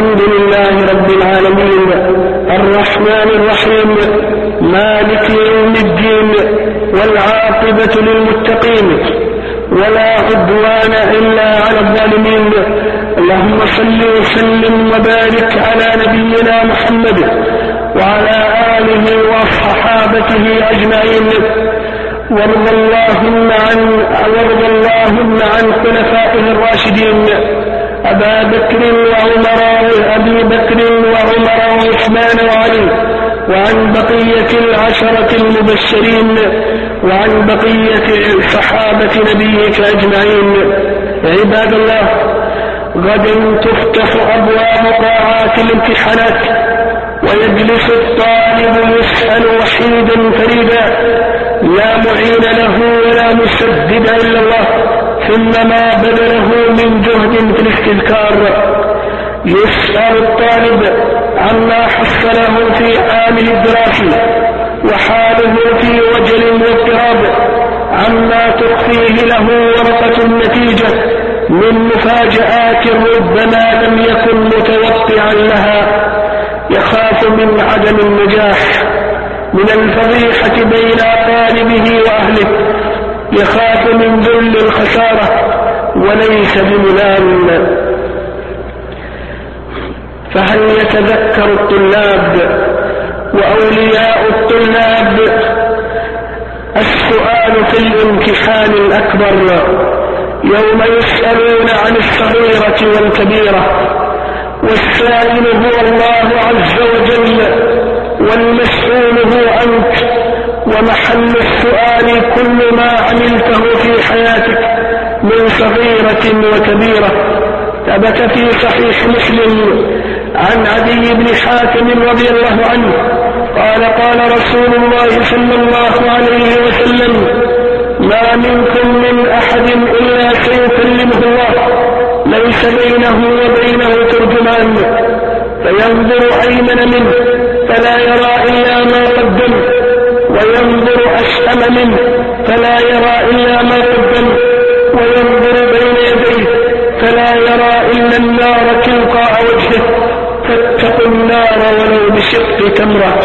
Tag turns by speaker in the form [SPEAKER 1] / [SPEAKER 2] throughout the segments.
[SPEAKER 1] الحمد لله رب العالمين. الرحمن الرحيم. مالك يوم الدين. والعاقبة للمتقين. ولا عدوان إلا على الظالمين. اللهم صل وسلم وبارك على نبينا محمد وعلى آله وصحابته أجمعين. وارض اللهم عن وارض اللهم عن خلفائه الراشدين. أبا بكر وعمر أبي بكر وعمر وعثمان وعلي وعن بقية العشرة المبشرين وعن بقية صحابة نبيك أجمعين. عباد الله غدا تفتح أبواب طاعات الامتحانات ويجلس الطالب يسأل وحيدا فريدا لا معين له ولا مسدد إلا الله. ثم ما بذله من جهد في الاستذكار. يسأل الطالب عما حصله في عامل الدراسي وحاله في وجل واضطراب عما تخفيه له ورقة النتيجة من مفاجآت ربما لم يكن متوقعا لها. يخاف من عدم النجاح من الفضيحة بين طالبه وأهله. يخاف من ذل الخسارة وليس بملام. فهل يتذكر الطلاب وأولياء الطلاب السؤال في الامتحان الأكبر يوم يسألون عن الصغيرة والكبيرة؟ والسائل هو الله عز وجل والمسؤول هو أنت ومحل كل ما عملته في حياتك من صغيرة وكبيرة. ثبت في صحيح مسلم عن عدي بن حاتم رضي الله عنه قال قال رسول الله صلى الله عليه وسلم ما منكم من أحد إلا سيكلمه الله ليس بينه وبينه ترجمان فينظر أيمن منه فلا يرى إلا ما قدم وينظر أشأم منه. فلا يرى إلا ما قدم وينظر بين يديه. فلا يرى إلا النار تلقاء وجهه. فاتقوا النار ولو بشق تمرة.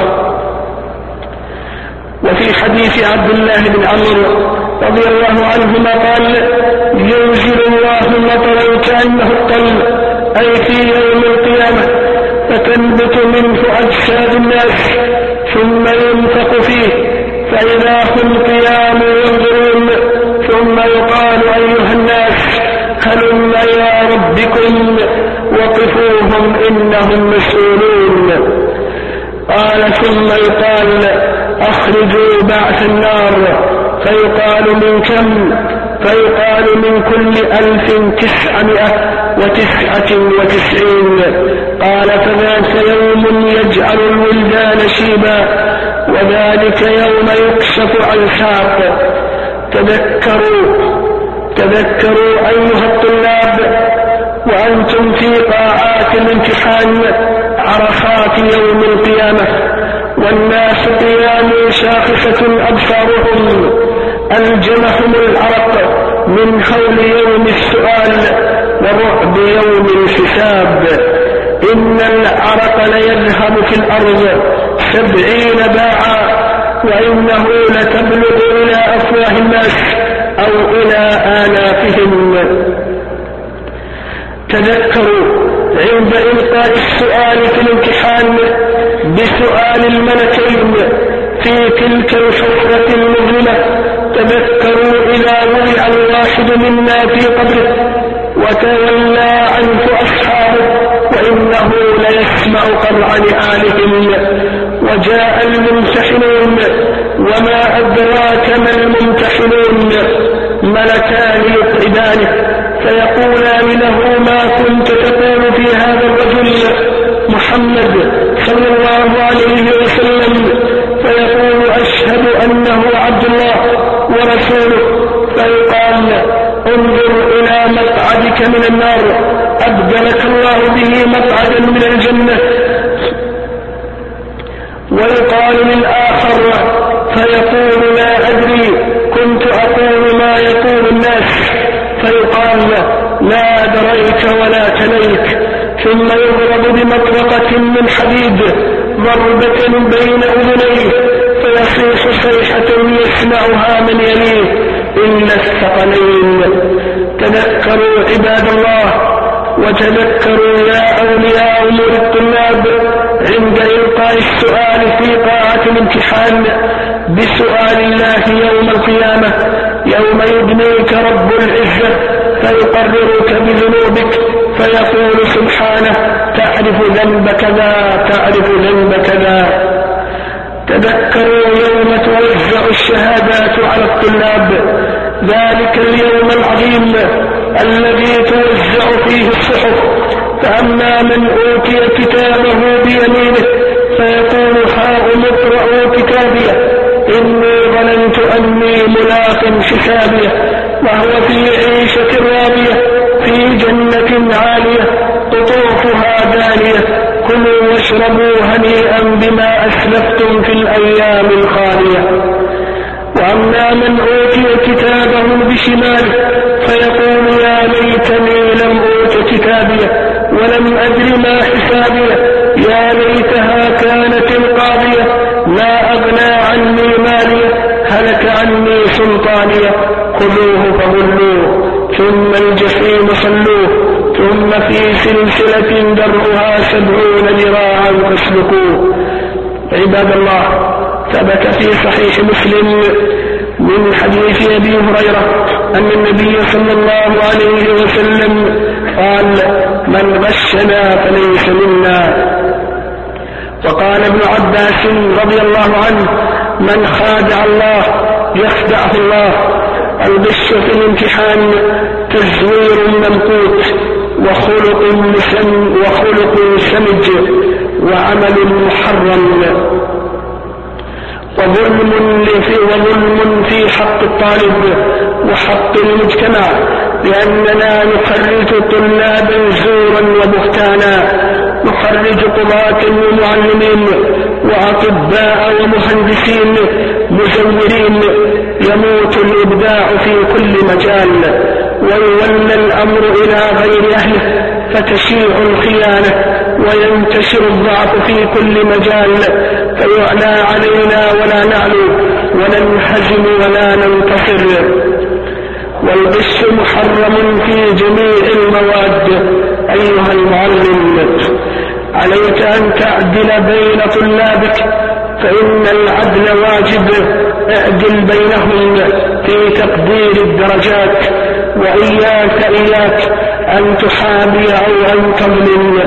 [SPEAKER 1] وفي حديث عبد الله بن عمرو رضي الله عنهما قال ينزل الله مطرا كأنه الطل. أي في يوم القيامة. فتنبت منه أجساد الناس. ثم ينفق فيه. فإذا هم قيام ينظرون ثم يقال أيها الناس هلم إلى ربكم وقفوهم إنهم مسؤولون. قال ثم يقال أخرجوا بعث النار. فيقال من كم؟ فيقال من كل ألف تسعمائة وتسعة وتسعين. قال فذاك يوم يجعل الولدان شيبا وذلك يوم يكشف عن ساق تذكروا تذكروا أيها الطلاب وأنتم في قاعات الامتحان عرفات يوم القيامة. والناس قيام شاخصة أبصارهم. ألجمهم العرق من حول يوم السؤال ورعب يوم الحساب. إن العرق ليذهب في الأرض. سبعين باعا وإنه لتبلغ إلى أفواه الناس أو إلى آلافهم. تذكروا عند إلقاء السؤال في الامتحان بسؤال الملكين في تلك الفترة المظلمة. تذكروا إذا وضع الواحد منا في قبره وتولى عنه أصحابه وإنه ليسمع قرع نعالهم وجاء الممتحنون وما أدراك ما الممتحنون ملكان يقعدانه فيقولان له ما كنت تقول في هذا الرجل محمد صلى الله عليه وسلم. فيقول أشهد أنه عبد الله ورسوله. فيقال انظر إلى مقعدك من النار. أبدلك الله به مقعدا من الجنة. ويقال للآخر فيقول لا أدري كنت أقول ما يقول الناس فيقال لا دريت ولا تليت ثم يضرب بمطرقة من حديد ضربة بين أذنيه فيصيح صيحة يسمعها من يليه إلا الثقلين تذكروا عباد الله وتذكروا يا أولياء أمور الطلاب عند إلقاء السؤال في الامتحان بسؤال الله يوم القيامة يوم يبنيك رب العزة فيقررك بذنوبك فيقول سبحانه تعرف ذنب كذا تعرف ذنب كذا تذكروا يوم توزع الشهادات على الطلاب ذلك اليوم العظيم الذي توزع فيه الصحف. فأما من أوتي كتابه بيمينه فيقول هاؤم اقرأوا كتابية. إني ظننت أني ملاق حسابية. وهو في عيشة راضية في جنة عالية. قطوفها دانية. كلوا واشربوا هنيئا بما أسلفتم في الأيام الخالية. وأما من أوتي كتابه بشماله فيقول يا ليتني لم أوت كتابية. ولم أدر ما حسابية. يا ليتها عني ماليه هلك عني سلطانيه خذوه فغلوه ثم الجحيم صلوه ثم في سلسلة درعها سبعون ذراعا فاسلكوه. عباد الله ثبت في صحيح مسلم من حديث أبي هريرة أن النبي صلى الله عليه وسلم قال من غشنا فليس منا. وقال ابن عباس رضي الله عنه من خادع الله يخدعه الله. الغش في الامتحان تزوير ممقوت وخلق وخلق سمج وعمل محرم. وظلم في وظلم في حق الطالب وحق المجتمع لأننا نخرج طلابا زورا وبهتانا. نخرج قضاة ومعلمين. وأطباء ومهندسين مزورين يموت الإبداع في كل مجال. ويولى الأمر إلى غير أهله فتشيع الخيانة وينتشر الضعف في كل مجال. فيعلى علينا ولا نعلو وننهزم ولا ننتصر. والغش محرم في جميع المواد أيها المعلم. عليك أن تعدل بين طلابك فإن العدل واجب اعدل بينهم في تقدير الدرجات وإياك إياك أن تحابي أو أن تظلم.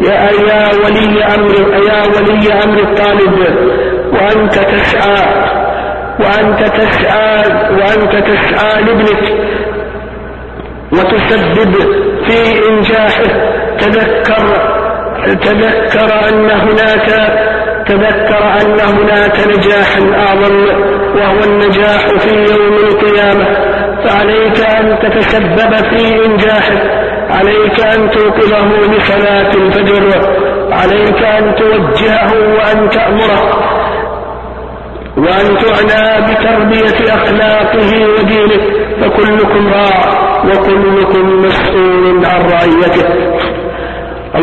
[SPEAKER 1] يا يا ولي أمر يا ولي أمر الطالب وأنت تسعى وأنت تسعى وأنت تسعى لابنك وتسبب في إنجاحه. تذكر تذكر أن هناك تذكر أن هناك نجاحا أعظم وهو النجاح في يوم القيامة؟ فعليك أن تتسبب في إنجاحه عليك أن توقظه لصلاة الفجر عليك أن توجهه وأن تأمره وأن تعنى بتربية أخلاقه ودينه فكلكم راع وكلكم مسؤول عن رعيته.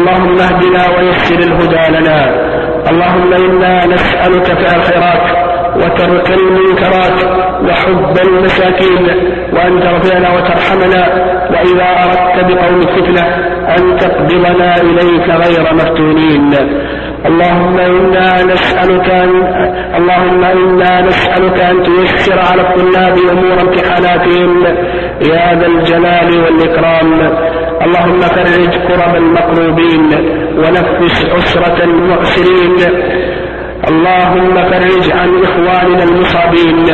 [SPEAKER 1] اللهم اهدنا ويسر الهدى لنا. اللهم إنا نسألك فعل الخيرات وترك المنكرات وحب المساكين وأن تغفرنا وترحمنا. وإذا أردت بقوم فتنة أن تقبضنا إليك غير مفتونين. اللهم إنا نسألك أن اللهم إنا نسألك أن تيسر على الطلاب أمور امتحاناتهم. يا ذا الجلال والإكرام. اللهم فرج كرب المقلوبين ونفس عسرة المعسرين. اللهم فرج عن إخواننا المصابين.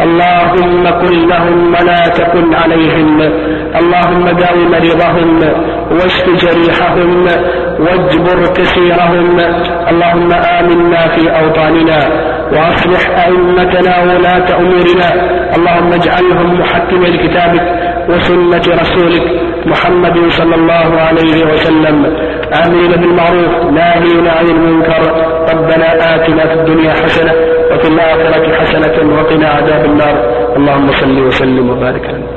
[SPEAKER 1] اللهم كن لهم ولا تكن عليهم. اللهم داوي مريضهم واشف جريحهم واجبر كثيرهم. اللهم آمنا في أوطاننا وأصلح أئمتنا ولاة أمورنا. اللهم اجعلهم محكمين لكتابك وسنة رسولك. محمد صلى الله عليه وسلم. آمين بالمعروف ناهين عن المنكر. ربنا آتنا في الدنيا حسنة وفي الآخرة حسنة وقنا عذاب النار. اللهم صل وسلم وبارك على